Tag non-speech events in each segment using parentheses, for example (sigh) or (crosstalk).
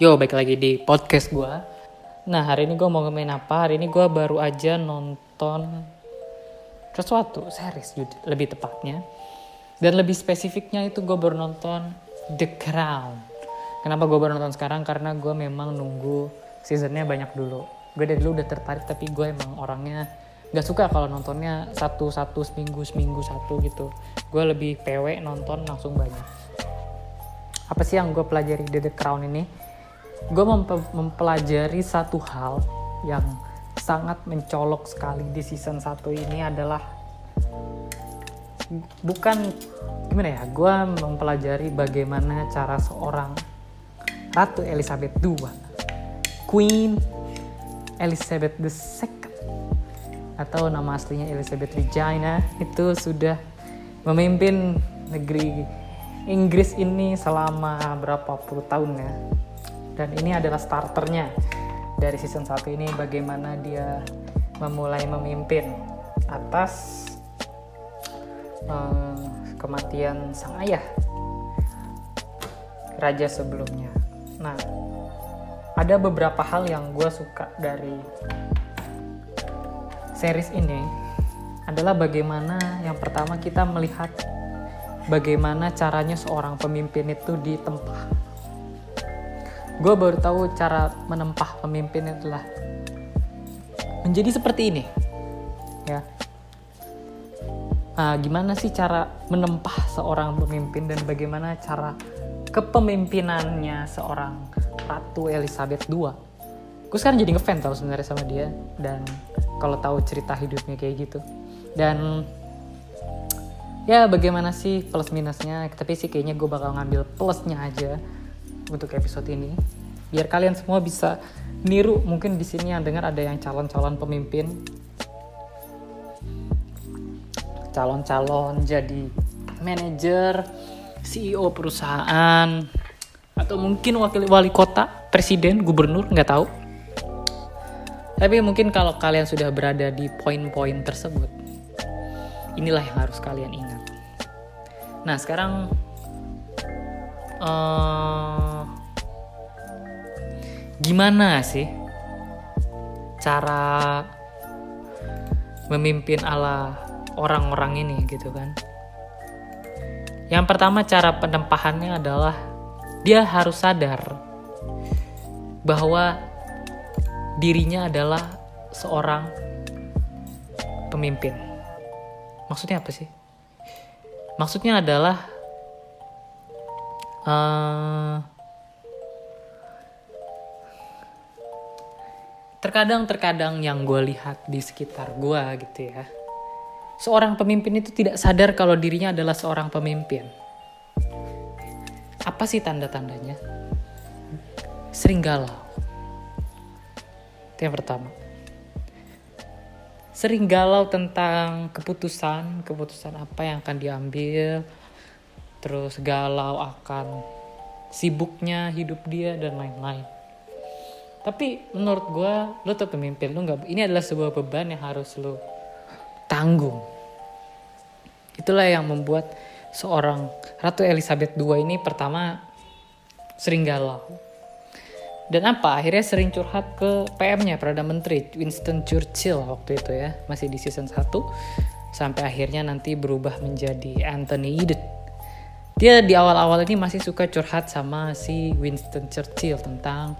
Yo, baik lagi di podcast gue. Nah, hari ini gue mau ngomongin apa? Hari ini gue baru aja nonton sesuatu, series lebih tepatnya. Dan lebih spesifiknya itu gue baru nonton The Crown. Kenapa gue baru nonton sekarang? Karena gue memang nunggu seasonnya banyak dulu. Gue dari dulu udah tertarik, tapi gue emang orangnya gak suka kalau nontonnya satu-satu seminggu seminggu satu gitu. Gue lebih PW nonton langsung banyak. Apa sih yang gue pelajari di The Crown ini? Gue mempelajari satu hal yang sangat mencolok sekali di season 1 ini adalah bukan gimana ya gue mempelajari bagaimana cara seorang Ratu Elizabeth II Queen Elizabeth II atau nama aslinya Elizabeth Regina itu sudah memimpin negeri Inggris ini selama berapa puluh tahun ya dan ini adalah starternya dari season 1 ini bagaimana dia memulai memimpin atas um, kematian sang ayah raja sebelumnya. Nah, ada beberapa hal yang gue suka dari series ini adalah bagaimana yang pertama kita melihat bagaimana caranya seorang pemimpin itu ditempa gue baru tahu cara menempah pemimpin itulah. Menjadi seperti ini. Ya. Nah, gimana sih cara menempah seorang pemimpin dan bagaimana cara kepemimpinannya seorang Ratu Elizabeth II gue sekarang jadi ngefans tau sebenarnya sama dia dan kalau tahu cerita hidupnya kayak gitu. Dan ya bagaimana sih plus minusnya tapi sih kayaknya gue bakal ngambil plusnya aja untuk episode ini. Biar kalian semua bisa niru mungkin di sini yang dengar ada yang calon-calon pemimpin. Calon-calon jadi manajer CEO perusahaan atau mungkin wakil wali kota presiden gubernur nggak tahu. Tapi mungkin kalau kalian sudah berada di poin-poin tersebut inilah yang harus kalian ingat. Nah sekarang uh, gimana sih cara memimpin ala orang-orang ini gitu kan yang pertama cara penempahannya adalah dia harus sadar bahwa dirinya adalah seorang pemimpin. Maksudnya apa sih? Maksudnya adalah uh, terkadang terkadang yang gue lihat di sekitar gue gitu ya seorang pemimpin itu tidak sadar kalau dirinya adalah seorang pemimpin. Apa sih tanda-tandanya? Sering galau itu yang pertama. Sering galau tentang keputusan keputusan apa yang akan diambil terus galau akan sibuknya hidup dia dan lain-lain tapi menurut gue lo tuh pemimpin lo nggak ini adalah sebuah beban yang harus lo tanggung. Itulah yang membuat seorang Ratu Elizabeth II ini pertama sering galau. Dan apa? Akhirnya sering curhat ke PM-nya Perdana Menteri Winston Churchill waktu itu ya masih di season 1 sampai akhirnya nanti berubah menjadi Anthony Eden. Dia di awal-awal ini masih suka curhat sama si Winston Churchill tentang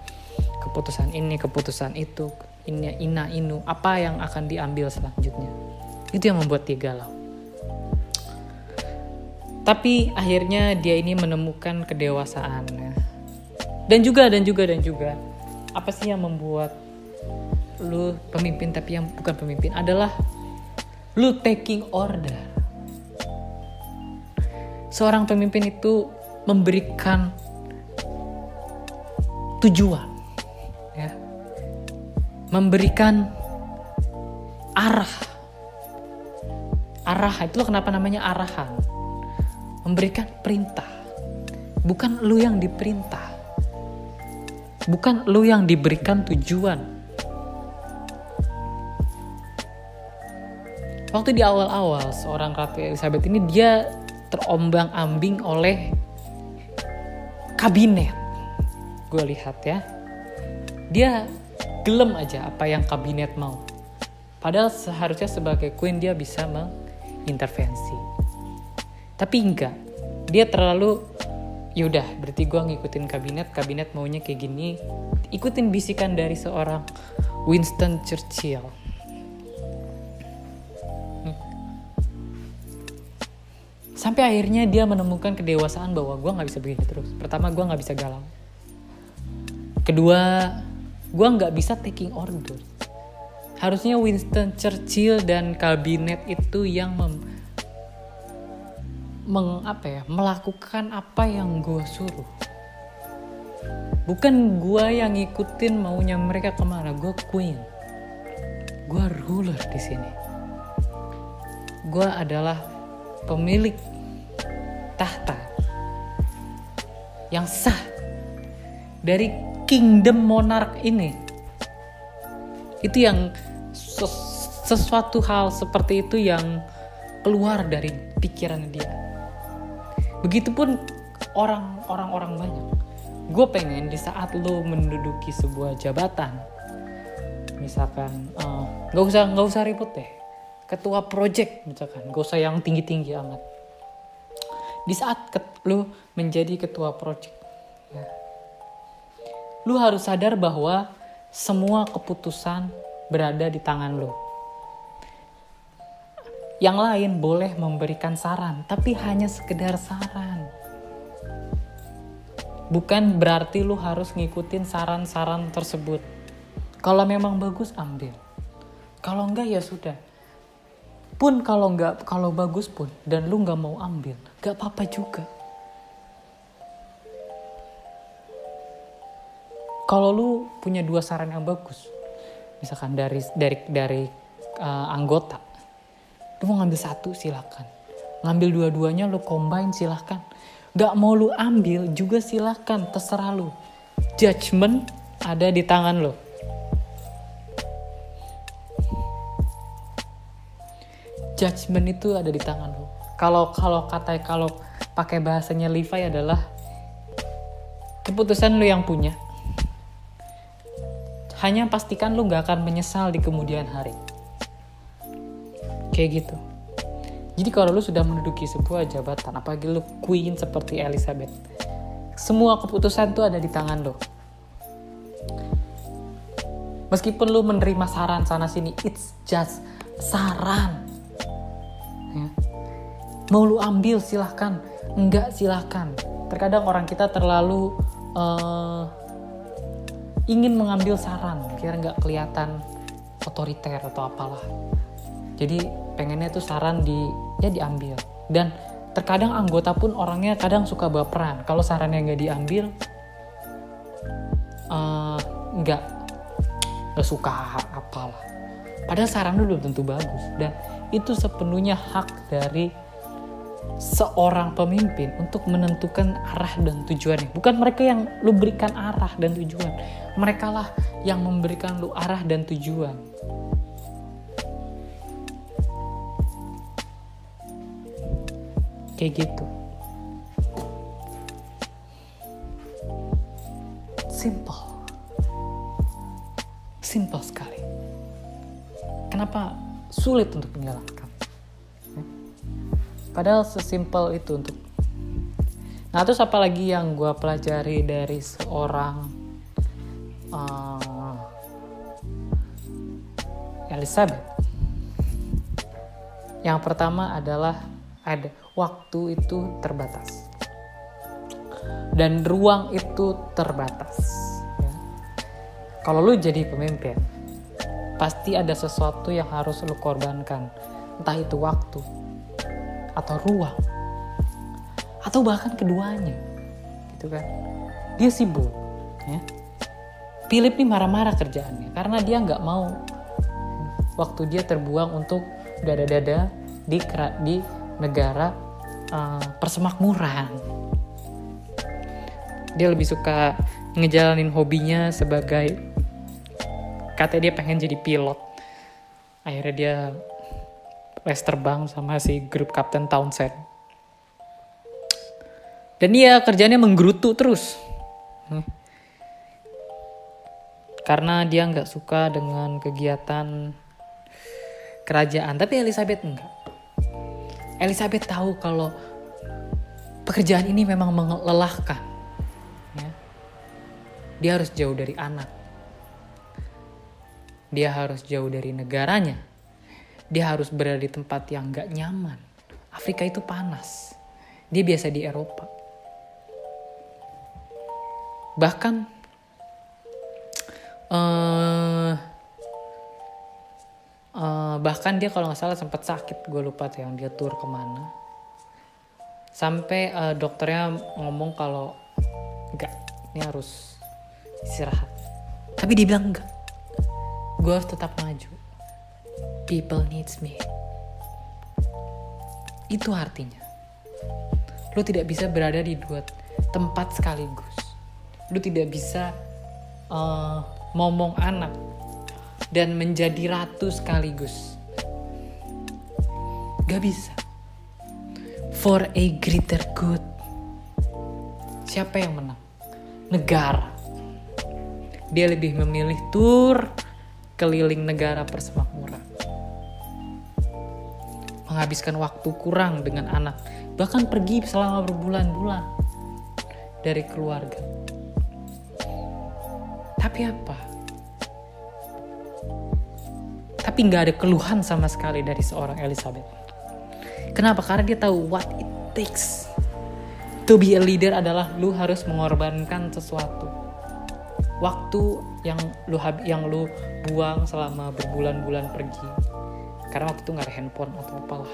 keputusan ini, keputusan itu, ini, ina, inu, apa yang akan diambil selanjutnya. Itu yang membuat dia galau. Tapi akhirnya dia ini menemukan kedewasaannya. Dan juga, dan juga, dan juga. Apa sih yang membuat lu pemimpin tapi yang bukan pemimpin adalah lu taking order seorang pemimpin itu memberikan tujuan ya memberikan arah. Arah itu kenapa namanya arahan. Memberikan perintah. Bukan lu yang diperintah. Bukan lu yang diberikan tujuan. Waktu di awal-awal seorang Ratu Elizabeth ini dia terombang-ambing oleh kabinet. gue lihat ya. Dia gelem aja apa yang kabinet mau. Padahal seharusnya sebagai queen dia bisa mengintervensi. Tapi enggak. Dia terlalu yaudah berarti gue ngikutin kabinet kabinet maunya kayak gini. Ikutin bisikan dari seorang Winston Churchill. Sampai akhirnya dia menemukan kedewasaan bahwa gue nggak bisa begini terus. Pertama gue nggak bisa galau. Kedua gue nggak bisa taking order. Harusnya Winston Churchill dan kabinet itu yang mem, meng, apa ya? Melakukan apa yang gue suruh. Bukan gue yang ngikutin maunya mereka ke mana gue queen. Gue ruler di sini. Gue adalah pemilik tahta yang sah dari kingdom monarch ini. Itu yang ses- sesuatu hal seperti itu yang keluar dari pikiran dia. Begitupun orang-orang orang banyak. Gue pengen di saat lo menduduki sebuah jabatan misalkan eh, nggak usah nggak usah ribut deh. Ketua project misalkan. Gak usah yang tinggi tinggi amat. Di saat lo menjadi ketua project ya, lu harus sadar bahwa semua keputusan berada di tangan lo yang lain boleh memberikan saran tapi hanya sekedar saran. Bukan berarti lu harus ngikutin saran-saran tersebut. Kalau memang bagus ambil. Kalau enggak ya sudah. Pun kalau enggak kalau bagus pun dan lu nggak mau ambil gak apa-apa juga kalau lu punya dua saran yang bagus misalkan dari dari dari uh, anggota lu mau ngambil satu silakan. Ngambil dua-duanya lu combine silakan. Gak mau lu ambil juga silakan. Terserah lu. Judgment ada di tangan lo judgment itu ada di tangan lo kalau kalau kata kalau pakai bahasanya Levi adalah keputusan lo yang punya hanya pastikan lu gak akan menyesal di kemudian hari. Kayak gitu. Jadi kalau lu sudah menduduki sebuah jabatan apalagi lu queen seperti Elizabeth semua keputusan tuh ada di tangan lo meskipun lu menerima saran sana sini it's just saran. Ya. mau lu ambil silahkan. Enggak silahkan. Terkadang orang kita terlalu uh, ingin mengambil saran biar nggak kelihatan otoriter atau apalah. Jadi pengennya tuh saran di ya diambil. Dan terkadang anggota pun orangnya kadang suka baperan. Kalau sarannya nggak diambil uh, nggak nggak suka apalah. Padahal saran lu belum tentu bagus. Dan itu sepenuhnya hak dari seorang pemimpin untuk menentukan arah dan tujuannya. Bukan mereka yang lu berikan arah dan tujuan. Mereka lah yang memberikan lu arah dan tujuan. Kayak gitu. Simple. Simple sekali. Kenapa sulit untuk menjalankan. Padahal sesimpel itu untuk nah terus apa lagi yang gue pelajari dari seorang uh, Elizabeth yang pertama adalah ada waktu itu terbatas dan ruang itu terbatas. ya. Kalau lu jadi pemimpin, pasti ada sesuatu yang harus lu korbankan, entah itu waktu atau ruang atau bahkan keduanya, gitu kan? Dia sibuk, ya. Philip nih marah-marah kerjaannya karena dia nggak mau waktu dia terbuang untuk dada-dada di di negara uh, persemakmuran. Dia lebih suka ngejalanin hobinya sebagai katanya dia pengen jadi pilot. Akhirnya dia les terbang sama si grup Captain Townsend. Dan dia kerjanya menggerutu terus. Hmm. karena dia nggak suka dengan kegiatan kerajaan tapi Elizabeth enggak Elizabeth tahu kalau pekerjaan ini memang melelahkan ya. dia harus jauh dari anak dia harus jauh dari negaranya dia harus berada di tempat yang nggak nyaman. Afrika itu panas. Dia biasa di Eropa. Bahkan uh, uh, bahkan dia kalau nggak salah sempat sakit. Gue lupa tuh yang dia tur ke mana. Sampai uh, dokternya ngomong kalau enggak ini harus istirahat. Tapi dia bilang enggak gue harus tetap maju people needs me itu artinya lo tidak bisa berada di dua tempat sekaligus lo tidak bisa uh, momong anak dan menjadi ratu sekaligus. Gak bisa. For a greater good. Siapa yang menang? Negara. Dia lebih memilih tur keliling negara persemakmuran. Menghabiskan waktu kurang dengan anak, bahkan pergi selama berbulan-bulan dari keluarga tapi apa? Tapi nggak ada keluhan sama sekali dari seorang Elizabeth. Kenapa? Karena dia tahu what it takes. To be a leader adalah lu harus mengorbankan sesuatu. Waktu yang lu yang lu buang selama berbulan-bulan pergi. Karena waktu itu nggak ada handphone atau apalah.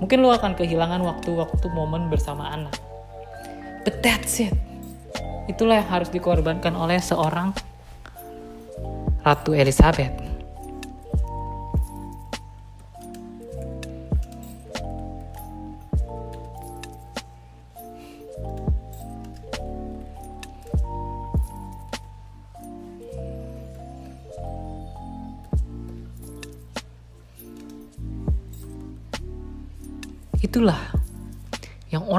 Mungkin lu akan kehilangan waktu-waktu momen bersama anak. But that's it Itulah yang harus dikorbankan oleh seorang Ratu Elizabeth.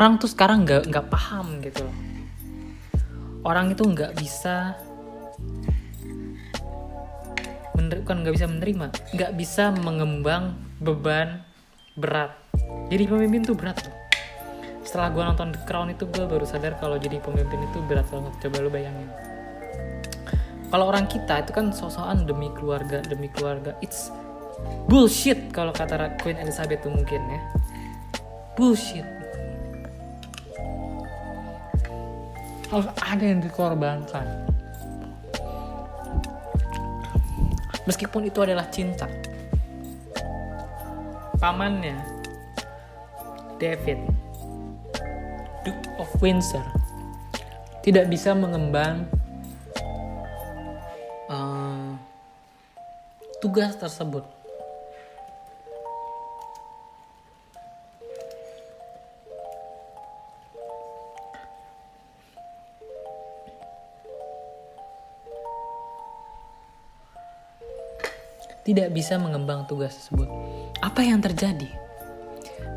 Orang tuh sekarang nggak nggak paham gitu loh. Orang itu nggak bisa bukan nggak bisa menerima nggak bisa mengembang beban berat. Jadi pemimpin tuh berat loh. Setelah gue nonton The Crown itu gue baru sadar kalau jadi pemimpin itu berat banget. Coba lu bayangin. Kalau orang kita itu kan sosokan demi keluarga demi keluarga. It's bullshit kalau kata Queen Elizabeth tuh mungkin ya. Bullshit harus ada yang dikorbankan. Meskipun itu adalah cinta. Pamannya David Duke of Windsor tidak bisa mengemban uh, tugas tersebut tidak bisa mengembang tugas tersebut. Apa yang terjadi?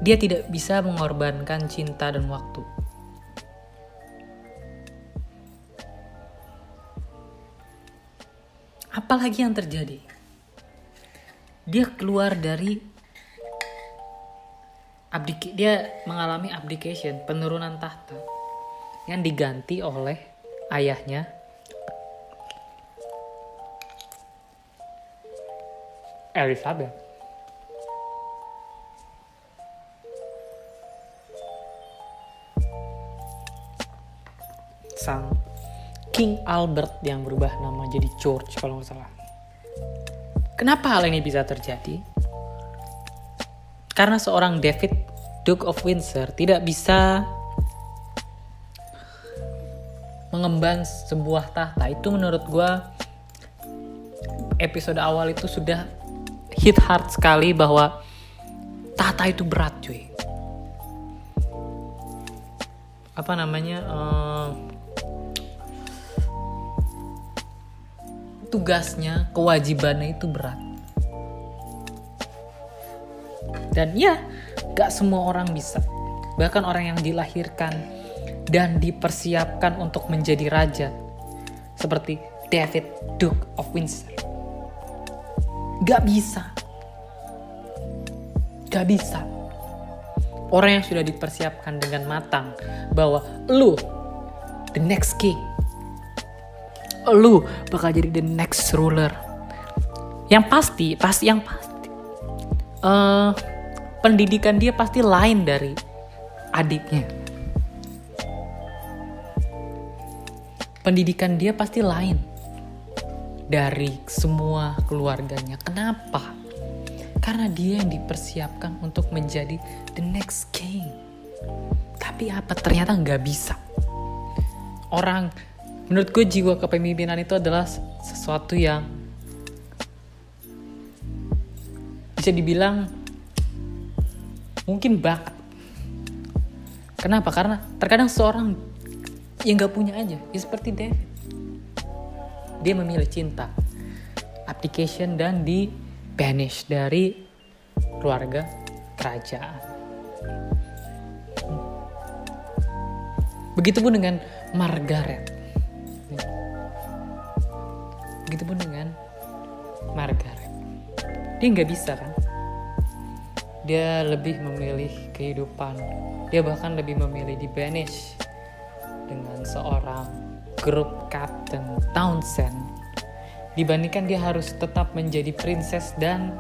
Dia tidak bisa mengorbankan cinta dan waktu. Apalagi yang terjadi? Dia keluar dari abdik dia mengalami abdication, penurunan tahta yang diganti oleh ayahnya Elizabeth. Sang King Albert yang berubah nama jadi George kalau nggak salah. Kenapa hal ini bisa terjadi? Karena seorang David Duke of Windsor tidak bisa mengemban sebuah tahta. Itu menurut gue episode awal itu sudah hit hard sekali bahwa tata itu berat cuy. Apa namanya uh, tugasnya kewajibannya itu berat. Dan ya gak semua orang bisa. Bahkan orang yang dilahirkan dan dipersiapkan untuk menjadi raja. Seperti David Duke of Windsor. Gak bisa. Gak bisa. Orang yang sudah dipersiapkan dengan matang bahwa lu the next king. Lu bakal jadi the next ruler. Yang pasti, pasti yang pasti. Uh, pendidikan dia pasti lain dari adiknya. Pendidikan dia pasti lain dari semua keluarganya. Kenapa? Karena dia yang dipersiapkan untuk menjadi the next king. Tapi apa? Ternyata nggak bisa. Orang, menurut gue jiwa kepemimpinan itu adalah sesuatu yang bisa dibilang mungkin bakat. Kenapa? Karena terkadang seorang yang nggak punya aja, ya seperti David dia memilih cinta. Application dan di banish dari keluarga kerajaan. Begitupun dengan Margaret. Begitupun dengan Margaret. Dia nggak bisa kan? Dia lebih memilih kehidupan. Dia bahkan lebih memilih di banish dengan seorang grup Captain Townsend. Dibandingkan dia harus tetap menjadi princess dan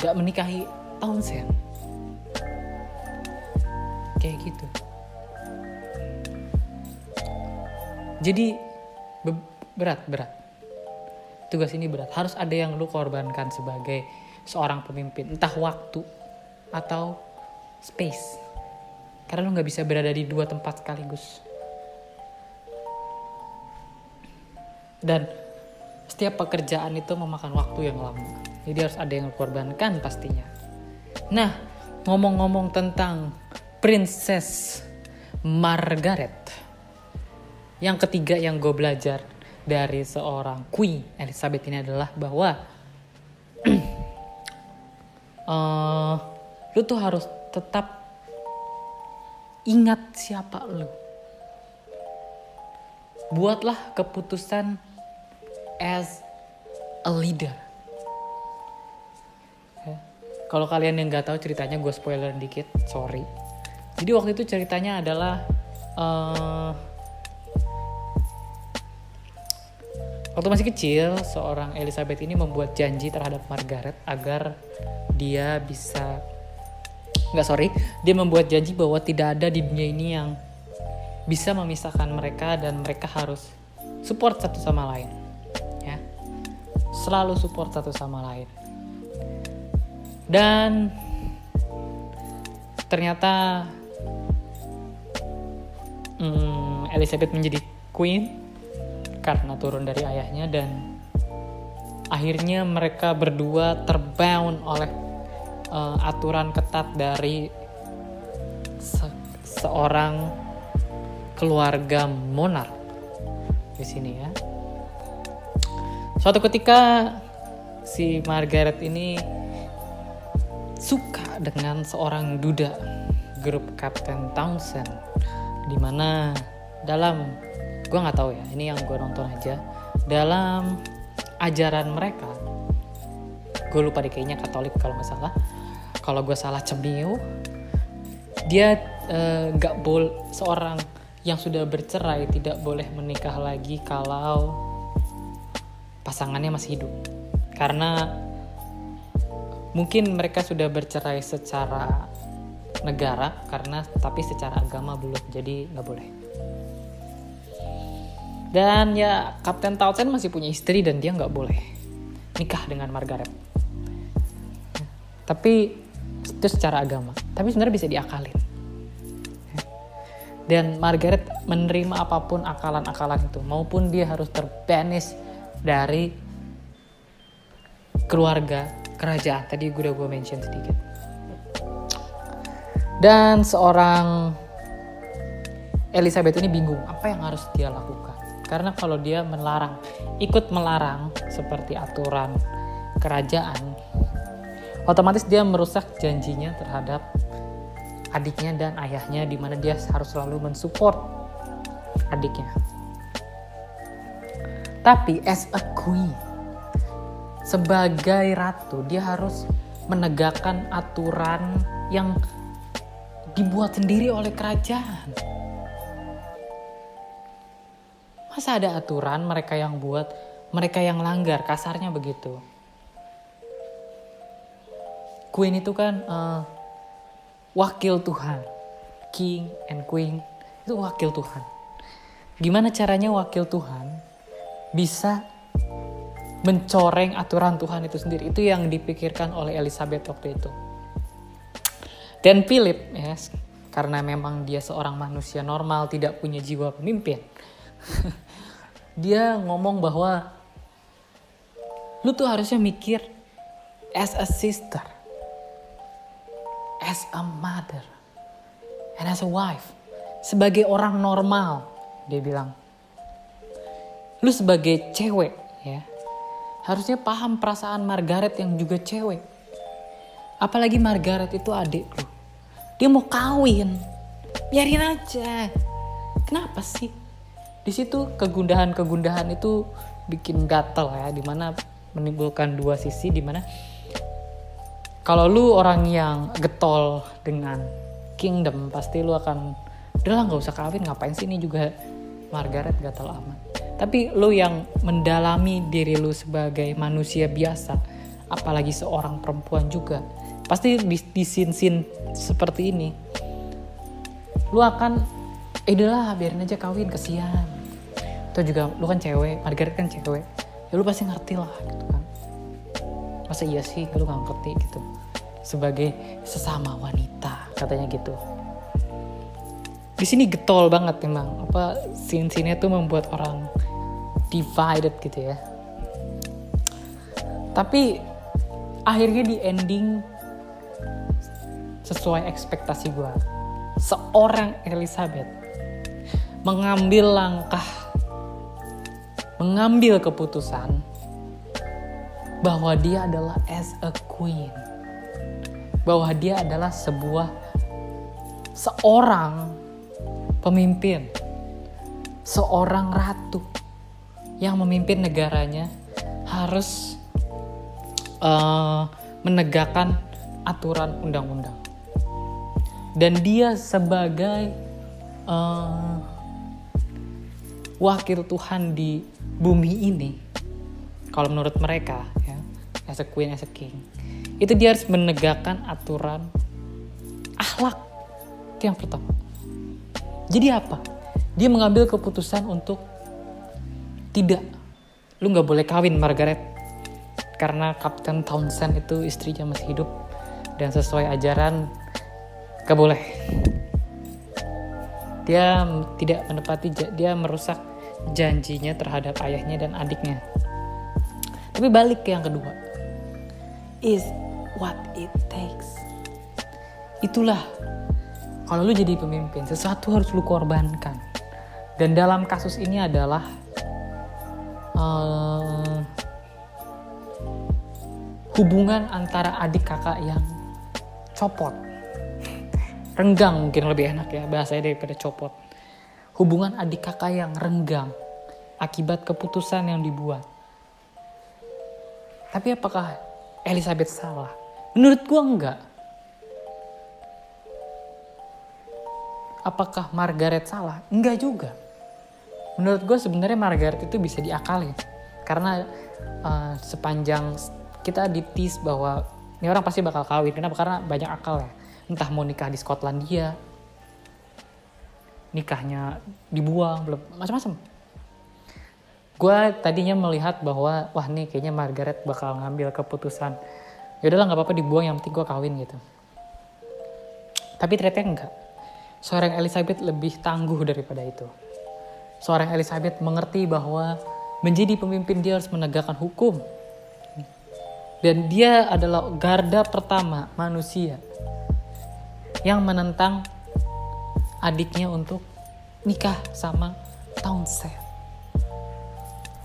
gak menikahi Townsend. Kayak gitu. Jadi berat berat. Tugas ini berat. Harus ada yang lu korbankan sebagai seorang pemimpin. Entah waktu atau space. Karena lu nggak bisa berada di dua tempat sekaligus dan setiap pekerjaan itu memakan waktu yang lama. Jadi harus ada yang korbankan pastinya. Nah ngomong-ngomong tentang Princess Margaret. Yang ketiga yang gue belajar dari seorang Queen Elizabeth ini adalah bahwa uh, (clears throat) lu tuh harus tetap ingat siapa lu. Buatlah keputusan as a leader. Ya. Kalau kalian yang nggak tahu ceritanya gue spoiler dikit, sorry. Jadi waktu itu ceritanya adalah uh, waktu masih kecil seorang Elizabeth ini membuat janji terhadap Margaret agar dia bisa nggak sorry dia membuat janji bahwa tidak ada di dunia ini yang bisa memisahkan mereka dan mereka harus support satu sama lain selalu support satu sama lain. Dan ternyata hmm, Elizabeth menjadi queen karena turun dari ayahnya dan akhirnya mereka berdua terbound oleh uh, aturan ketat dari se seorang keluarga monark di sini ya Suatu ketika si Margaret ini suka dengan seorang duda grup Captain Townsend di mana dalam gue nggak tahu ya ini yang gue nonton aja dalam ajaran mereka gue lupa deh kayaknya Katolik kalau nggak salah kalau gue salah cemil dia eh, nggak uh, boleh seorang yang sudah bercerai tidak boleh menikah lagi kalau pasangannya masih hidup. Karena mungkin mereka sudah bercerai secara negara karena tapi secara agama belum jadi nggak boleh. Dan ya Kapten Townsend masih punya istri dan dia nggak boleh nikah dengan Margaret. Tapi itu secara agama tapi sebenarnya bisa diakalin. Dan Margaret menerima apa pun akalan-akalan itu maupun dia harus terbanis dari keluarga kerajaan. Tadi gue udah gue mention sedikit. Dan seorang Elizabeth ini bingung apa yang harus dia lakukan? Karena kalau dia melarang ikut melarang seperti aturan kerajaan otomatis dia merusak janjinya terhadap adiknya dan ayahnya di mana dia harus selalu mensupport adiknya Tapi as a queen, sebagai ratu, dia harus menegakkan aturan yang dibuat sendiri oleh kerajaan. Masa ada aturan mereka yang buat, mereka yang langgar, kasarnya begitu. Queen itu kan uh, wakil Tuhan. King and Queen itu wakil Tuhan. Gimana caranya wakil Tuhan bisa mencoreng aturan Tuhan itu sendiri? Itu yang dipikirkan oleh Elizabeth waktu itu. Dan Philip, ya, karena memang dia seorang manusia normal, tidak punya jiwa pemimpin. (laughs) dia ngomong bahwa lu tuh harusnya mikir as a sister, as a mother, and as a wife. Sebagai orang normal, dia bilang. Lu sebagai cewek, ya, harusnya paham perasaan Margaret yang juga cewek. Apalagi Margaret itu adik lu. Dia mau kawin. Biarin aja. Kenapa sih? di situ kegundahan-kegundahan itu bikin gatel ya di mana menimbulkan dua sisi di mana kalau lu orang yang getol dengan kingdom pasti lu akan udah lah nggak usah kawin ngapain sih ini juga Margaret gatel amat tapi lu yang mendalami diri lu sebagai manusia biasa apalagi seorang perempuan juga pasti di, di sin-sin seperti ini lu akan eh udahlah biarin aja kawin kesian. Atau juga lu kan cewek Margaret kan cewek ya lu pasti ngerti lah gitu kan. Masa iya sih lu gak ngerti gitu. Sebagai sesama wanita katanya gitu. Di sini getol banget memang apa scene-scene tuh membuat orang divided gitu ya. Tapi akhirnya di ending sesuai ekspektasi gue seorang Elizabeth mengambil langkah mengambil keputusan bahwa dia adalah as a queen. Bahwa dia adalah sebuah seorang pemimpin, seorang ratu yang memimpin negaranya harus uh, menegakkan aturan undang-undang. Dan dia sebagai uh, wakil Tuhan di bumi ini kalau menurut mereka ya as a queen as a king itu dia harus menegakkan aturan akhlak yang pertama jadi apa dia mengambil keputusan untuk tidak lu nggak boleh kawin Margaret karena Kapten Townsend itu istrinya masih hidup dan sesuai ajaran gak boleh dia tidak menepati dia merusak janjinya terhadap ayahnya dan adiknya. Tapi balik ke yang kedua. Is what it takes. Itulah kalau lu jadi pemimpin, sesuatu harus lu korbankan. Dan dalam kasus ini adalah uh, hubungan antara adik kakak yang copot. Renggang mungkin lebih enak ya bahasanya daripada copot hubungan adik kakak yang renggang akibat keputusan yang dibuat. Tapi apakah Elizabeth salah? Menurut gua enggak. Apakah Margaret salah? Enggak juga. Menurut gue sebenarnya Margaret itu bisa diakalin. Karena uh, sepanjang kita ditis bahwa ini orang pasti bakal kawin. Kenapa? Karena banyak akal ya. Entah mau nikah di Skotlandia, nikahnya dibuang belum macam-macam gue tadinya melihat bahwa wah nih kayaknya Margaret bakal ngambil keputusan ya udahlah nggak apa-apa dibuang yang penting gue kawin gitu tapi ternyata enggak seorang Elizabeth lebih tangguh daripada itu seorang Elizabeth mengerti bahwa menjadi pemimpin dia harus menegakkan hukum dan dia adalah garda pertama manusia yang menentang adiknya untuk nikah sama Townsend.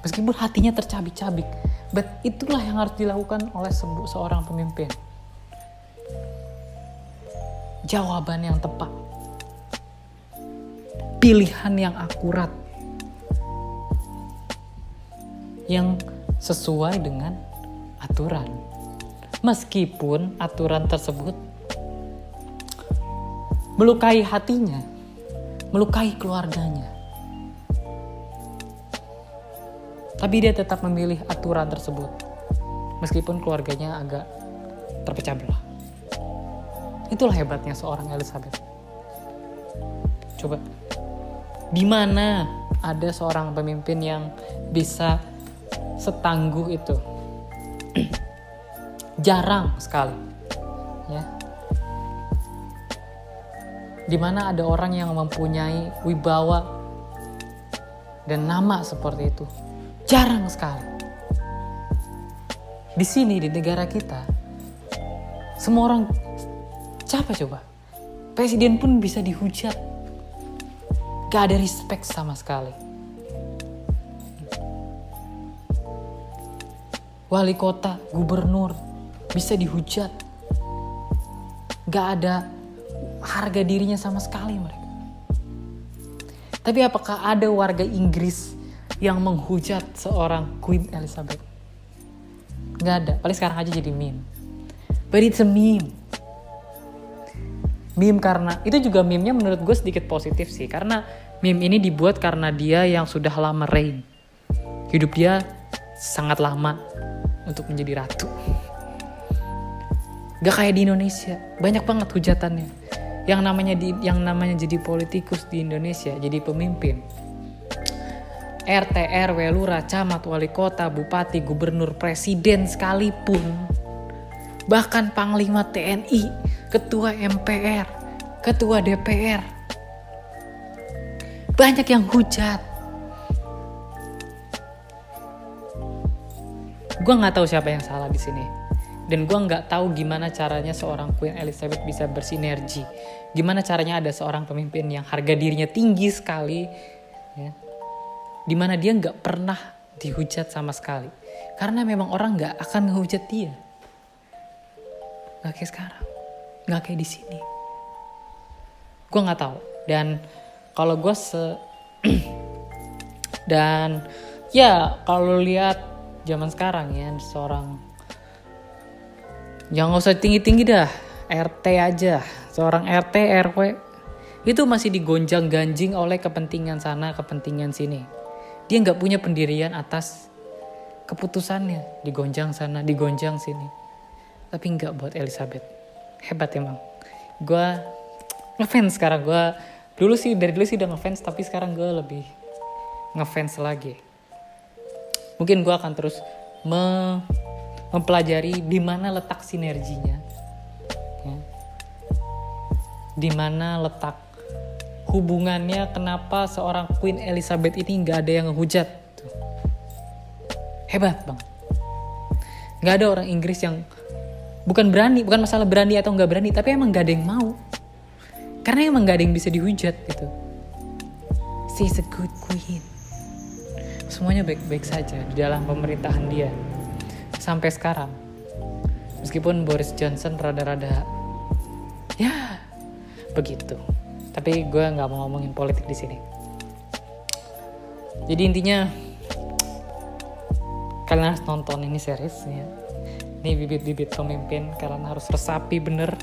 Meskipun hatinya tercabik-cabik, but itulah yang harus dilakukan oleh seorang pemimpin. Jawaban yang tepat. Pilihan yang akurat. Yang sesuai dengan aturan. Meskipun aturan tersebut melukai hatinya, melukai keluarganya. Tapi dia tetap memilih aturan tersebut. Meskipun keluarganya agak terpecah belah. Itulah hebatnya seorang Elizabeth. Coba, di mana ada seorang pemimpin yang bisa setangguh itu? Jarang sekali, ya. Di mana ada orang yang mempunyai wibawa dan nama seperti itu? Jarang sekali. Di sini di negara kita, semua orang siapa coba? Presiden pun bisa dihujat. Gak ada respect sama sekali. Wali kota, gubernur bisa dihujat. Gak ada harga dirinya sama sekali mereka. Tapi apakah ada warga Inggris yang menghujat seorang Queen Elizabeth? Gak ada. Paling sekarang aja jadi meme. But it's a meme. Meme karena itu juga meme-nya menurut gue sedikit positif sih karena meme ini dibuat karena dia yang sudah lama reign. Hidup dia sangat lama untuk menjadi ratu. Gak kayak di Indonesia, banyak banget hujatannya. Yang namanya di yang namanya jadi politikus di Indonesia, jadi pemimpin. RT, RW, lurah, camat, wali kota, bupati, gubernur, presiden sekalipun. Bahkan panglima TNI, ketua MPR, ketua DPR. Banyak yang hujat. Gue nggak tahu siapa yang salah di sini. Dan gue nggak tahu gimana caranya seorang Queen Elizabeth bisa bersinergi. Gimana caranya ada seorang pemimpin yang harga dirinya tinggi sekali, ya, di mana dia nggak pernah dihujat sama sekali. Karena memang orang nggak akan ngehujat dia. Nggak kayak sekarang, nggak kayak di sini. Gue nggak tahu. Dan kalau gue se (clears throat) dan ya kalau lihat zaman sekarang ya seorang jangan usah tinggi-tinggi dah. RT aja. Seorang RT RW itu masih digonjang ganjing oleh kepentingan sana kepentingan sini. Dia nggak punya pendirian atas keputusannya. Digonjang sana digonjang sini. Tapi nggak buat Elizabeth. Hebat emang. Gue ngefans sekarang. Gue dulu sih dari dulu sih udah ngefans tapi sekarang gue lebih ngefans lagi mungkin gue akan terus me mempelajari di mana letak sinerginya. Ya. di mana letak hubungannya kenapa seorang Queen Elizabeth ini nggak ada yang ngehujat. Hebat bang. Nggak ada orang Inggris yang bukan berani bukan masalah berani atau nggak berani tapi emang nggak ada yang mau. Karena emang nggak ada yang bisa dihujat gitu. She's a good queen semuanya baik-baik saja di dalam pemerintahan dia. Sampai sekarang. Meskipun Boris Johnson rada-rada ya begitu. Tapi gue nggak mau ngomongin politik di sini. Jadi intinya kalian harus nonton ini series ya ini bibit-bibit pemimpin kalian harus resapi bener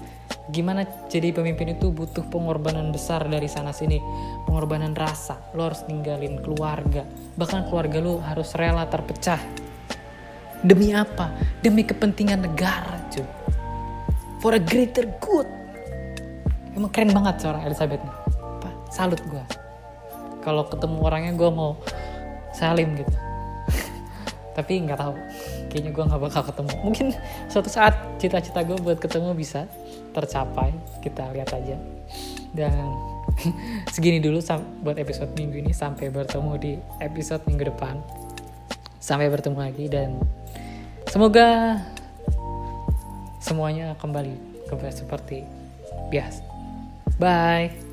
gimana jadi pemimpin itu butuh pengorbanan besar dari sana sini? Pengorbanan rasa. Lo harus ninggalin keluarga. Bahkan keluarga lo harus rela terpecah. Demi apa? Demi kepentingan negara cuy. For a greater good. Emang keren banget seorang Elizabeth nih. Pak, salut gue kalau ketemu orangnya gue mau salim gitu. (laughs) Tapi nggak tahu kayaknya gue nggak bakal ketemu. Mungkin suatu saat cita-cita gue buat ketemu bisa tercapai. Kita lihat aja. Dan (laughs) segini dulu buat episode minggu ini. Sampai bertemu di episode minggu depan. Sampai bertemu lagi dan semoga semuanya kembali kembali seperti biasa. Bye